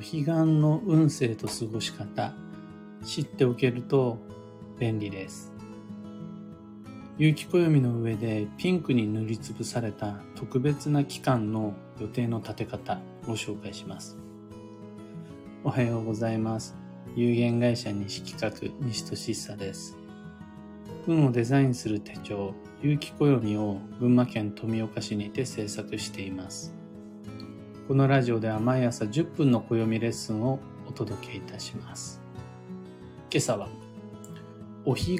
お彼岸の運勢と過ごし方、知っておけると便利です。有機暦の上でピンクに塗りつぶされた特別な期間の予定の立て方を紹介します。おはようございます。有限会社西企画西俊久です。運をデザインする手帳、有機暦を群馬県富岡市にて制作しています。このラジオでは毎朝10分の暦レッスンをお届けいたします。今朝はお彼岸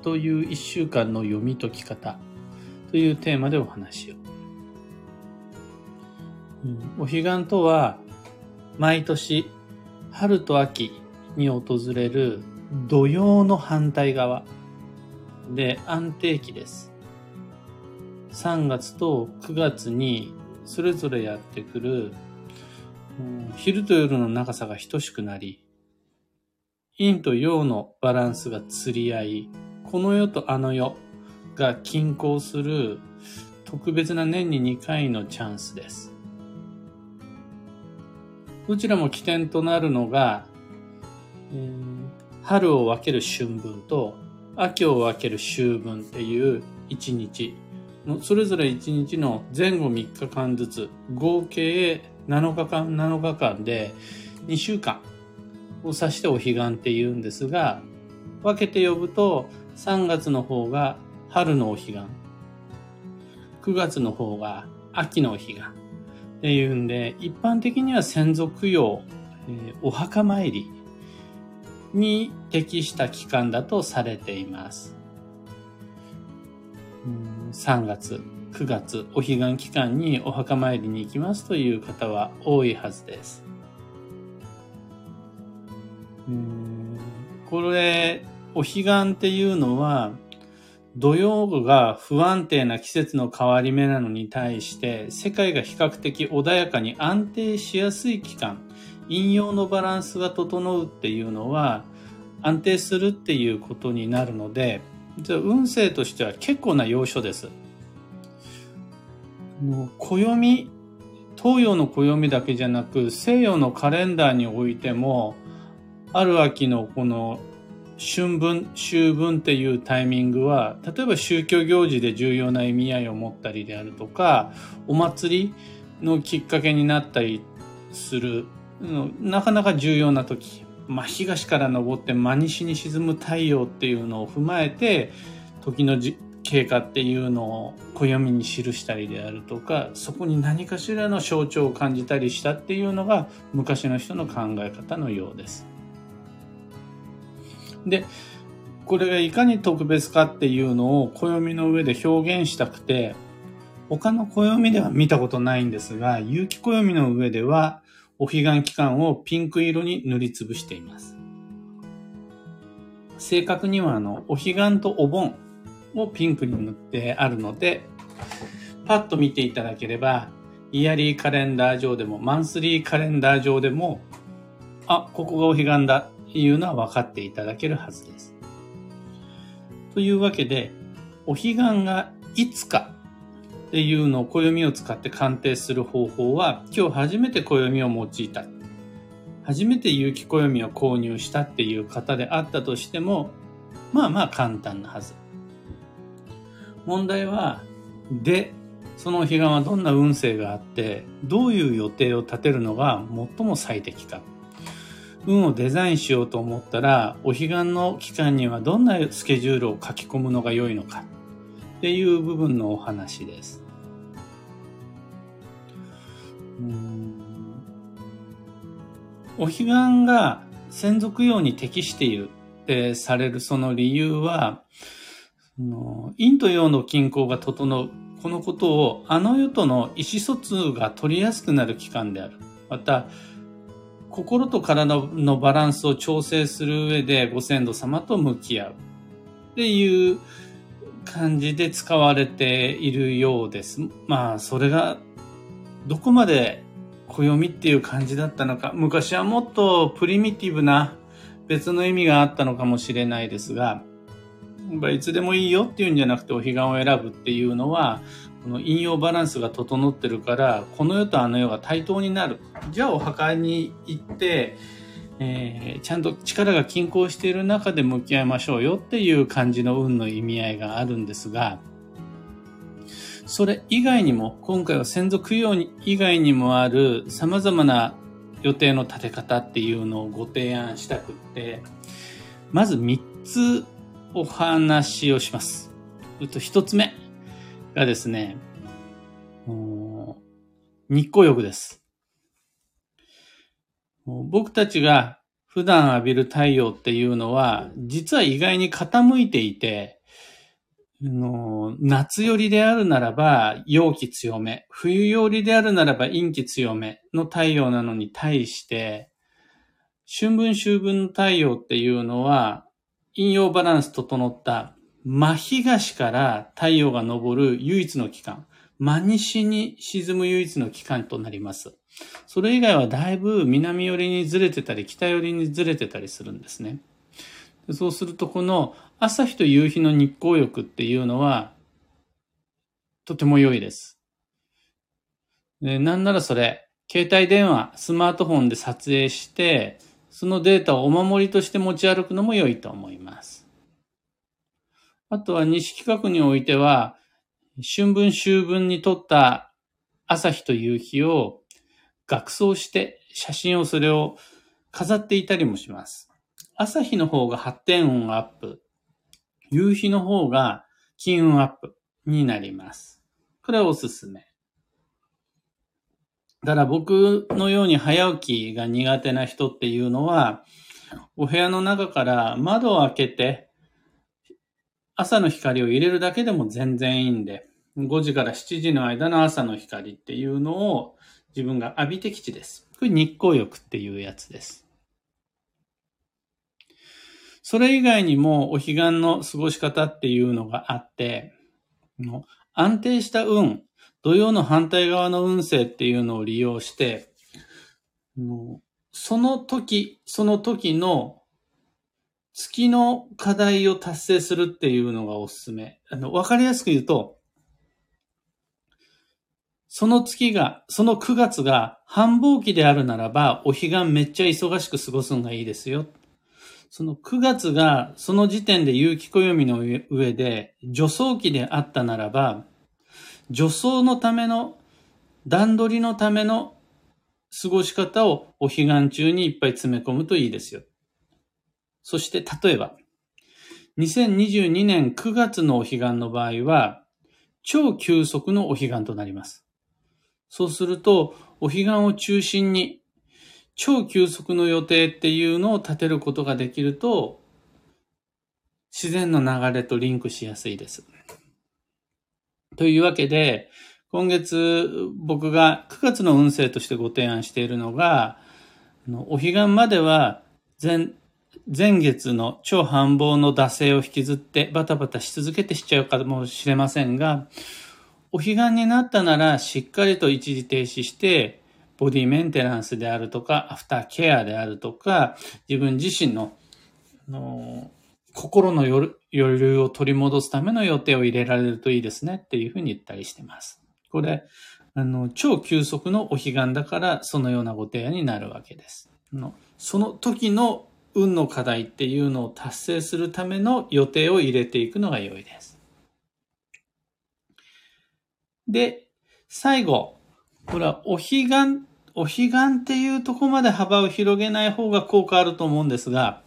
という一週間の読み解き方というテーマでお話を。うん、お彼岸とは、毎年春と秋に訪れる土曜の反対側で安定期です。3月と9月にそれぞれやってくる、うん、昼と夜の長さが等しくなり、陰と陽のバランスが釣り合い、この世とあの世が均衡する特別な年に2回のチャンスです。どちらも起点となるのが、えー、春を分ける春分と秋を分ける秋分っていう1日、それぞれ1日の前後3日間ずつ、合計7日間7日間で2週間を指してお彼岸って言うんですが、分けて呼ぶと3月の方が春のお彼岸、9月の方が秋のお彼岸っていうんで、一般的には先祖供養、えー、お墓参りに適した期間だとされています。3月、9月、お彼岸期間にお墓参りに行きますという方は多いはずです。これ、お彼岸っていうのは、土曜が不安定な季節の変わり目なのに対して、世界が比較的穏やかに安定しやすい期間、引用のバランスが整うっていうのは、安定するっていうことになるので、運勢としては結構な要所です。暦、東洋の暦だけじゃなく、西洋のカレンダーにおいても、ある秋のこの春分、秋分っていうタイミングは、例えば宗教行事で重要な意味合いを持ったりであるとか、お祭りのきっかけになったりする、なかなか重要な時。まあ、東から昇って真西に沈む太陽っていうのを踏まえて、時のじ経過っていうのを暦に記したりであるとか、そこに何かしらの象徴を感じたりしたっていうのが昔の人の考え方のようです。で、これがいかに特別かっていうのを暦の上で表現したくて、他の暦では見たことないんですが、有機暦の上では、お彼岸期間をピンク色に塗りつぶしています。正確にはあの、お彼岸とお盆をピンクに塗ってあるので、パッと見ていただければ、イヤリーカレンダー上でも、マンスリーカレンダー上でも、あ、ここがお彼岸だっていうのは分かっていただけるはずです。というわけで、お彼岸がいつかっていうのを暦を使って鑑定する方法は、今日初めて暦を用いた。初めて有機暦を購入したっていう方であったとしても、まあまあ簡単なはず。問題は、で、その彼岸はどんな運勢があって、どういう予定を立てるのが最も最適か。運をデザインしようと思ったら、お彼岸の期間にはどんなスケジュールを書き込むのが良いのかっていう部分のお話です。お彼岸が専属用に適しているってされるその理由は、陰と陽の均衡が整う。このことをあの世との意思疎通が取りやすくなる期間である。また、心と体のバランスを調整する上でご先祖様と向き合うっていう感じで使われているようです。まあ、それがどこまで暦っていう感じだったのか、昔はもっとプリミティブな別の意味があったのかもしれないですが、いつでもいいよっていうんじゃなくてお彼岸を選ぶっていうのは、この引用バランスが整ってるから、この世とあの世が対等になる。じゃあお墓に行って、えー、ちゃんと力が均衡している中で向き合いましょうよっていう感じの運の意味合いがあるんですが、それ以外にも、今回は先祖供養以外にもある様々な予定の立て方っていうのをご提案したくって、まず3つお話をします。と1つ目がですね、日光浴です。僕たちが普段浴びる太陽っていうのは、実は意外に傾いていて、の夏寄りであるならば陽気強め、冬寄りであるならば陰気強めの太陽なのに対して、春分秋分の太陽っていうのは、陰陽バランス整った真東から太陽が昇る唯一の期間、真西に沈む唯一の期間となります。それ以外はだいぶ南寄りにずれてたり、北寄りにずれてたりするんですね。そうすると、この朝日と夕日の日光浴っていうのは、とても良いです。でなんならそれ、携帯電話、スマートフォンで撮影して、そのデータをお守りとして持ち歩くのも良いと思います。あとは西企画においては、春分秋分に撮った朝日と夕日を学装して写真をそれを飾っていたりもします。朝日の方が発展音アップ、夕日の方が金運アップになります。これはおすすめ。ただ僕のように早起きが苦手な人っていうのは、お部屋の中から窓を開けて、朝の光を入れるだけでも全然いいんで、5時から7時の間の朝の光っていうのを自分が浴びてきちです。これ日光浴っていうやつです。それ以外にもお彼岸の過ごし方っていうのがあって、安定した運、土曜の反対側の運勢っていうのを利用して、その時、その時の月の課題を達成するっていうのがおすすめ。あの、わかりやすく言うと、その月が、その9月が繁忙期であるならば、お彼岸めっちゃ忙しく過ごすのがいいですよ。その9月がその時点で有機暦の上で助走期であったならば、助走のための段取りのための過ごし方をお彼岸中にいっぱい詰め込むといいですよ。そして例えば、2022年9月のお彼岸の場合は、超急速のお彼岸となります。そうすると、お彼岸を中心に超急速の予定っていうのを立てることができると、自然の流れとリンクしやすいです。というわけで、今月僕が9月の運勢としてご提案しているのが、お彼岸までは前、前月の超繁忙の惰性を引きずってバタバタし続けてしちゃうかもしれませんが、お彼岸になったならしっかりと一時停止してボディメンテナンスであるとか、アフターケアであるとか、自分自身の、の心の余裕を取り戻すための予定を入れられるといいですねっていうふうに言ったりしてます。これ、あの、超急速のお彼岸だから、そのようなご提案になるわけです。のその時の運の課題っていうのを達成するための予定を入れていくのが良いです。で、最後、これはお彼岸、お彼岸っていうとこまで幅を広げない方が効果あると思うんですが、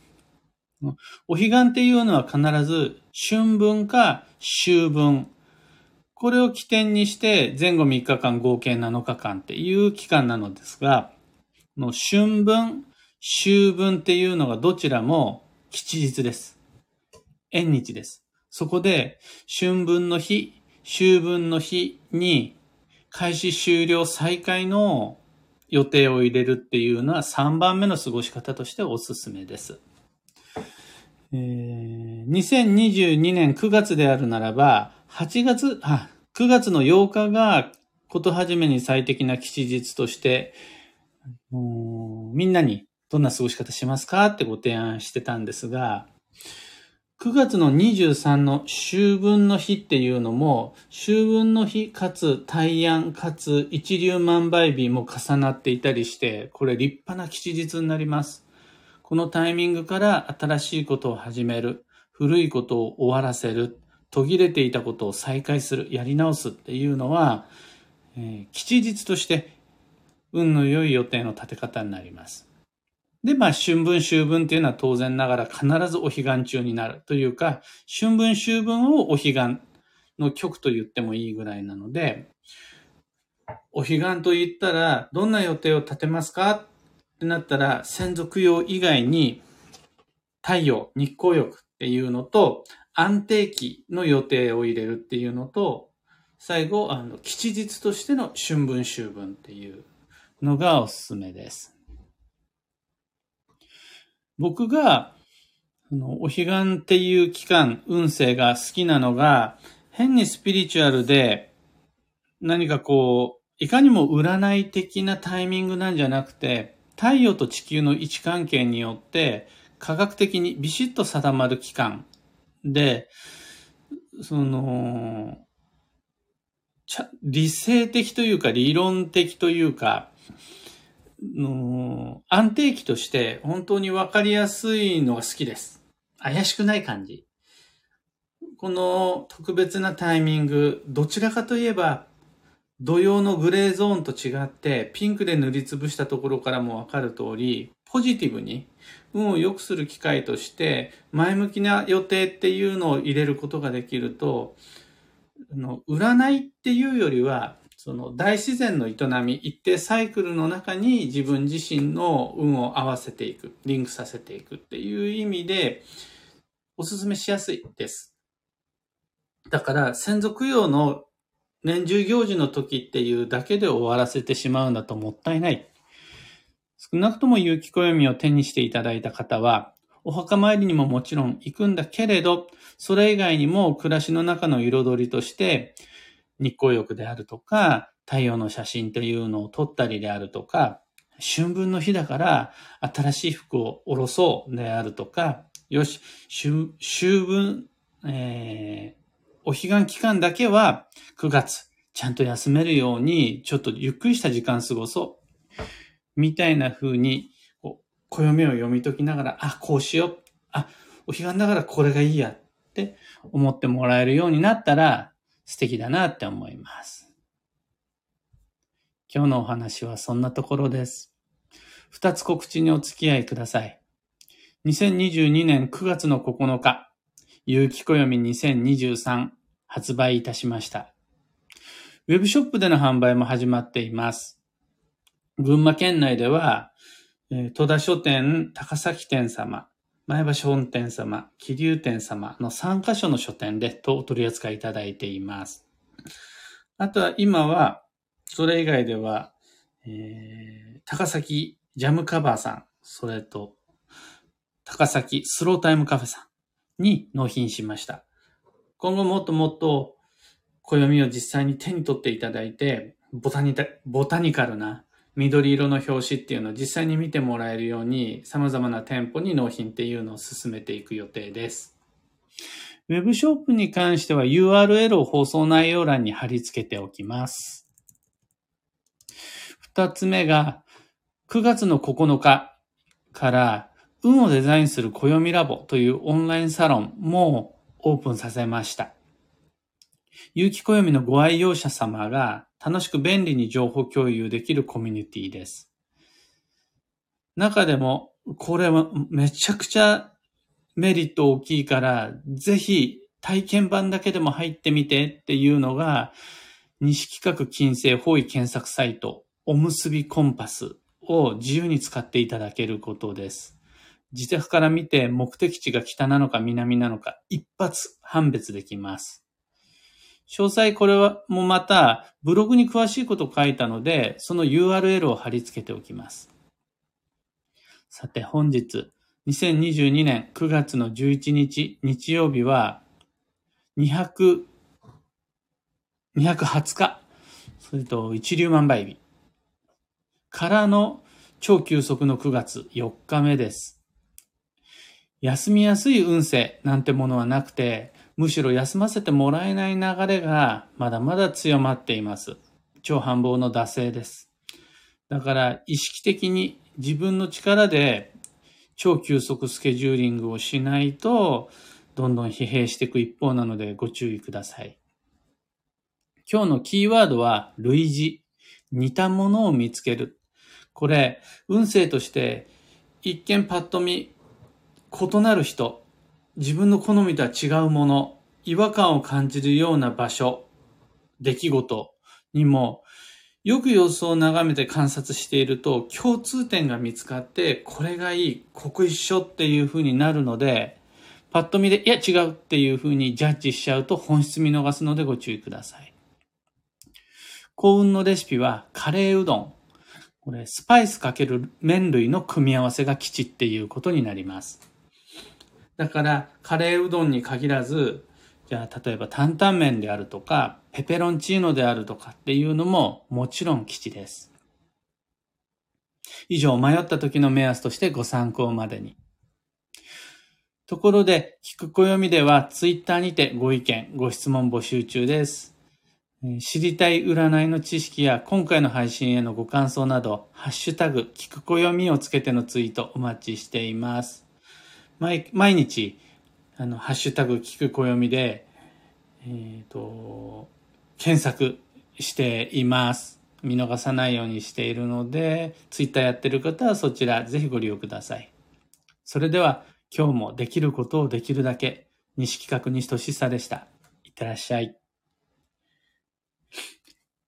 お彼岸っていうのは必ず春分か秋分。これを起点にして前後3日間合計7日間っていう期間なのですが、の春分、秋分っていうのがどちらも吉日です。縁日です。そこで春分の日、秋分の日に開始終了再開の予定を入れるっていうのは3番目の過ごし方としておすすめです。えー、2022年9月であるならば、8月、あ、9月の8日がことはじめに最適な吉日として、みんなにどんな過ごし方しますかってご提案してたんですが、9月の23の秋分の日っていうのも、秋分の日かつ大安かつ一粒万倍日も重なっていたりして、これ立派な吉日になります。このタイミングから新しいことを始める、古いことを終わらせる、途切れていたことを再開する、やり直すっていうのは、えー、吉日として運の良い予定の立て方になります。で、まあ、春分、秋分っていうのは当然ながら必ずお彼岸中になるというか、春分、秋分をお彼岸の曲と言ってもいいぐらいなので、お彼岸と言ったら、どんな予定を立てますか？ってなったら、専属用以外に、太陽、日光浴っていうのと、安定期の予定を入れるっていうのと、最後、あの、吉日としての春分秋分っていうのがおすすめです。僕が、あの、お彼岸っていう期間、運勢が好きなのが、変にスピリチュアルで、何かこう、いかにも占い的なタイミングなんじゃなくて、太陽と地球の位置関係によって科学的にビシッと定まる期間で、その、理性的というか理論的というか、の安定期として本当にわかりやすいのが好きです。怪しくない感じ。この特別なタイミング、どちらかといえば土曜のグレーゾーンと違って、ピンクで塗りつぶしたところからもわかる通り、ポジティブに運を良くする機会として、前向きな予定っていうのを入れることができると、の占いっていうよりは、その大自然の営み、一定サイクルの中に自分自身の運を合わせていく、リンクさせていくっていう意味で、おすすめしやすいです。だから、専属用の年中行事の時っていうだけで終わらせてしまうんだともったいない。少なくとも有機暦を手にしていただいた方は、お墓参りにももちろん行くんだけれど、それ以外にも暮らしの中の彩りとして、日光浴であるとか、太陽の写真というのを撮ったりであるとか、春分の日だから新しい服を下ろそうであるとか、よし、秋分、えー、お彼岸期間だけは9月、ちゃんと休めるように、ちょっとゆっくりした時間過ごそう。みたいな風に、こう、暦を読み解きながら、あ、こうしよう。あ、お彼岸だからこれがいいやって思ってもらえるようになったら素敵だなって思います。今日のお話はそんなところです。二つ告知にお付き合いください。2022年9月の9日、有機暦2023発売いたしました。ウェブショップでの販売も始まっています。群馬県内では、戸田書店、高崎店様、前橋本店様、桐生店様の3カ所の書店でお取り扱いいただいています。あとは今は、それ以外では、えー、高崎ジャムカバーさん、それと、高崎スロータイムカフェさんに納品しました。今後もっともっと暦を実際に手に取っていただいて、ボタニボタニカルな緑色の表紙っていうのを実際に見てもらえるように様々な店舗に納品っていうのを進めていく予定です。ウェブショップに関しては URL を放送内容欄に貼り付けておきます。二つ目が9月の9日から運をデザインする暦ラボというオンラインサロンもオープンさせました。有機暦のご愛用者様が楽しく便利に情報共有できるコミュニティです。中でも、これはめちゃくちゃメリット大きいから、ぜひ体験版だけでも入ってみてっていうのが、西企画金星方位検索サイト、おむすびコンパスを自由に使っていただけることです。自宅から見て目的地が北なのか南なのか一発判別できます。詳細これはもまたブログに詳しいことを書いたので、その URL を貼り付けておきます。さて本日、2022年9月の11日日曜日は200、220日、それと一粒万倍日からの超急速の9月4日目です。休みやすい運勢なんてものはなくて、むしろ休ませてもらえない流れがまだまだ強まっています。超繁忙の惰性です。だから意識的に自分の力で超急速スケジューリングをしないと、どんどん疲弊していく一方なのでご注意ください。今日のキーワードは類似。似たものを見つける。これ、運勢として一見パッと見異なる人、自分の好みとは違うもの、違和感を感じるような場所、出来事にも、よく様子を眺めて観察していると共通点が見つかって、これがいい、ここ一緒っていう風になるので、パッと見で、いや違うっていう風にジャッジしちゃうと本質見逃すのでご注意ください。幸運のレシピはカレーうどん。これ、スパイスかける麺類の組み合わせが吉っていうことになります。だから、カレーうどんに限らず、じゃあ、例えば担々麺であるとか、ペペロンチーノであるとかっていうのももちろん吉です。以上、迷った時の目安としてご参考までに。ところで、聞く暦ではツイッターにてご意見、ご質問募集中です。知りたい占いの知識や今回の配信へのご感想など、ハッシュタグ、聞く暦をつけてのツイートお待ちしています。毎毎日、あの、ハッシュタグ聞く暦で、えっ、ー、と、検索しています。見逃さないようにしているので、ツイッターやってる方はそちらぜひご利用ください。それでは、今日もできることをできるだけ、西企画西俊久でした。いってらっしゃい。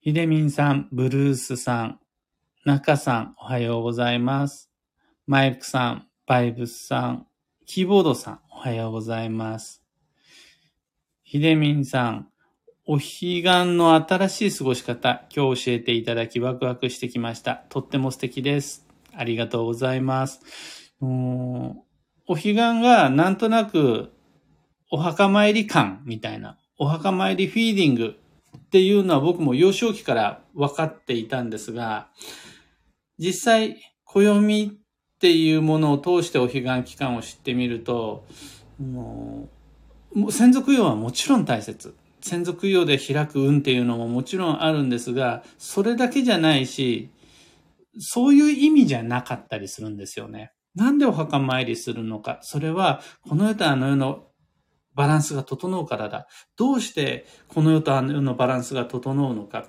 ひでみんさん、ブルースさん、中さん、おはようございます。マイクさん、バイブスさん、キーボードさん、おはようございます。ひでみんさん、お彼岸の新しい過ごし方、今日教えていただきワクワクしてきました。とっても素敵です。ありがとうございます。お彼岸がなんとなくお墓参り感みたいな、お墓参りフィーディングっていうのは僕も幼少期から分かっていたんですが、実際、暦っていうものを通してお彼岸期間を知ってみると、もう、先祖供養はもちろん大切。先祖供養で開く運っていうのももちろんあるんですが、それだけじゃないし、そういう意味じゃなかったりするんですよね。なんでお墓参りするのか。それは、この世とあの世のバランスが整うからだ。どうしてこの世とあの世のバランスが整うのか。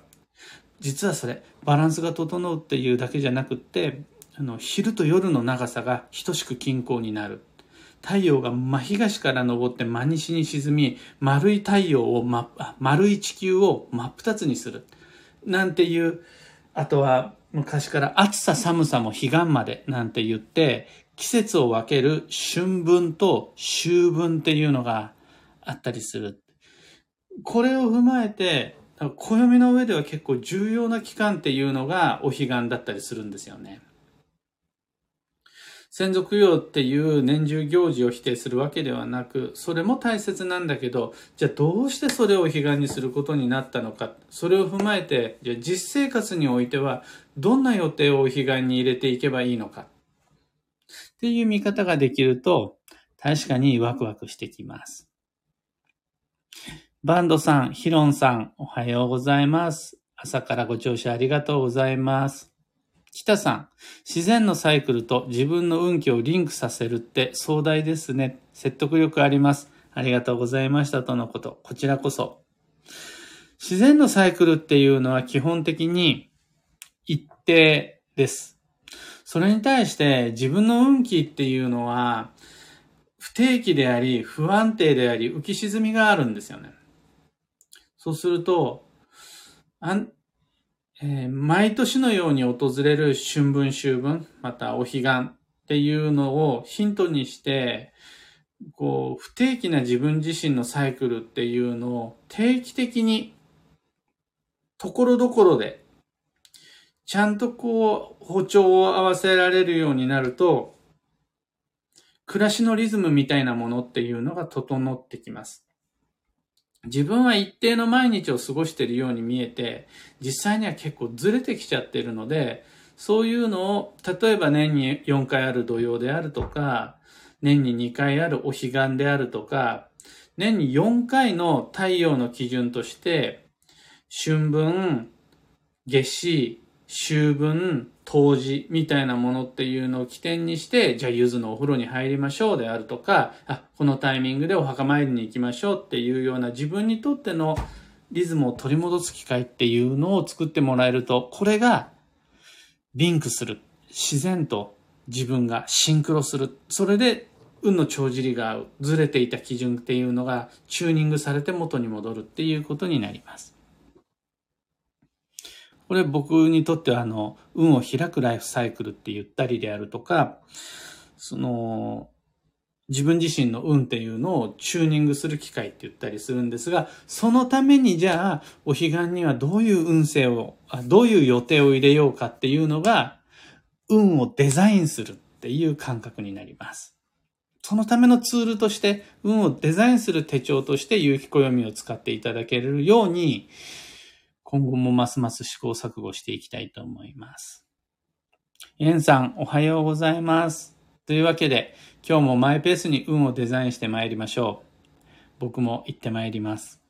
実はそれ、バランスが整うっていうだけじゃなくって、あの、昼と夜の長さが等しく均衡になる。太陽が真東から昇って真西に沈み、丸い太陽を、ま、丸い地球を真っ二つにする。なんていう、あとは昔から暑さ寒さも彼岸までなんて言って、季節を分ける春分と秋分っていうのがあったりする。これを踏まえて、暦の上では結構重要な期間っていうのがお彼岸だったりするんですよね。先祖供養っていう年中行事を否定するわけではなく、それも大切なんだけど、じゃあどうしてそれを彼岸にすることになったのか、それを踏まえて、じゃあ実生活においては、どんな予定をお彼岸に入れていけばいいのか、っていう見方ができると、確かにワクワクしてきます。バンドさん、ヒロンさん、おはようございます。朝からご聴取ありがとうございます。北さん、自然のサイクルと自分の運気をリンクさせるって壮大ですね。説得力あります。ありがとうございましたとのこと。こちらこそ。自然のサイクルっていうのは基本的に一定です。それに対して自分の運気っていうのは不定期であり不安定であり浮き沈みがあるんですよね。そうすると、えー、毎年のように訪れる春分秋分、またお彼岸っていうのをヒントにして、こう、不定期な自分自身のサイクルっていうのを定期的に、ところどころで、ちゃんとこう、歩調を合わせられるようになると、暮らしのリズムみたいなものっていうのが整ってきます。自分は一定の毎日を過ごしているように見えて、実際には結構ずれてきちゃってるので、そういうのを、例えば年に4回ある土曜であるとか、年に2回あるお彼岸であるとか、年に4回の太陽の基準として、春分、夏至、秋分、冬至みたいなものっていうのを起点にして、じゃあ柚子のお風呂に入りましょうであるとか、あ、このタイミングでお墓参りに行きましょうっていうような自分にとってのリズムを取り戻す機会っていうのを作ってもらえると、これがリンクする。自然と自分がシンクロする。それで運の帳尻が合うずれていた基準っていうのがチューニングされて元に戻るっていうことになります。これ僕にとってはあの、運を開くライフサイクルって言ったりであるとか、その、自分自身の運っていうのをチューニングする機会って言ったりするんですが、そのためにじゃあ、お彼岸にはどういう運勢を、どういう予定を入れようかっていうのが、運をデザインするっていう感覚になります。そのためのツールとして、運をデザインする手帳として有機暦を使っていただけるように、今後もますます試行錯誤していきたいと思います。エンさん、おはようございます。というわけで、今日もマイペースに運をデザインして参りましょう。僕も行って参ります。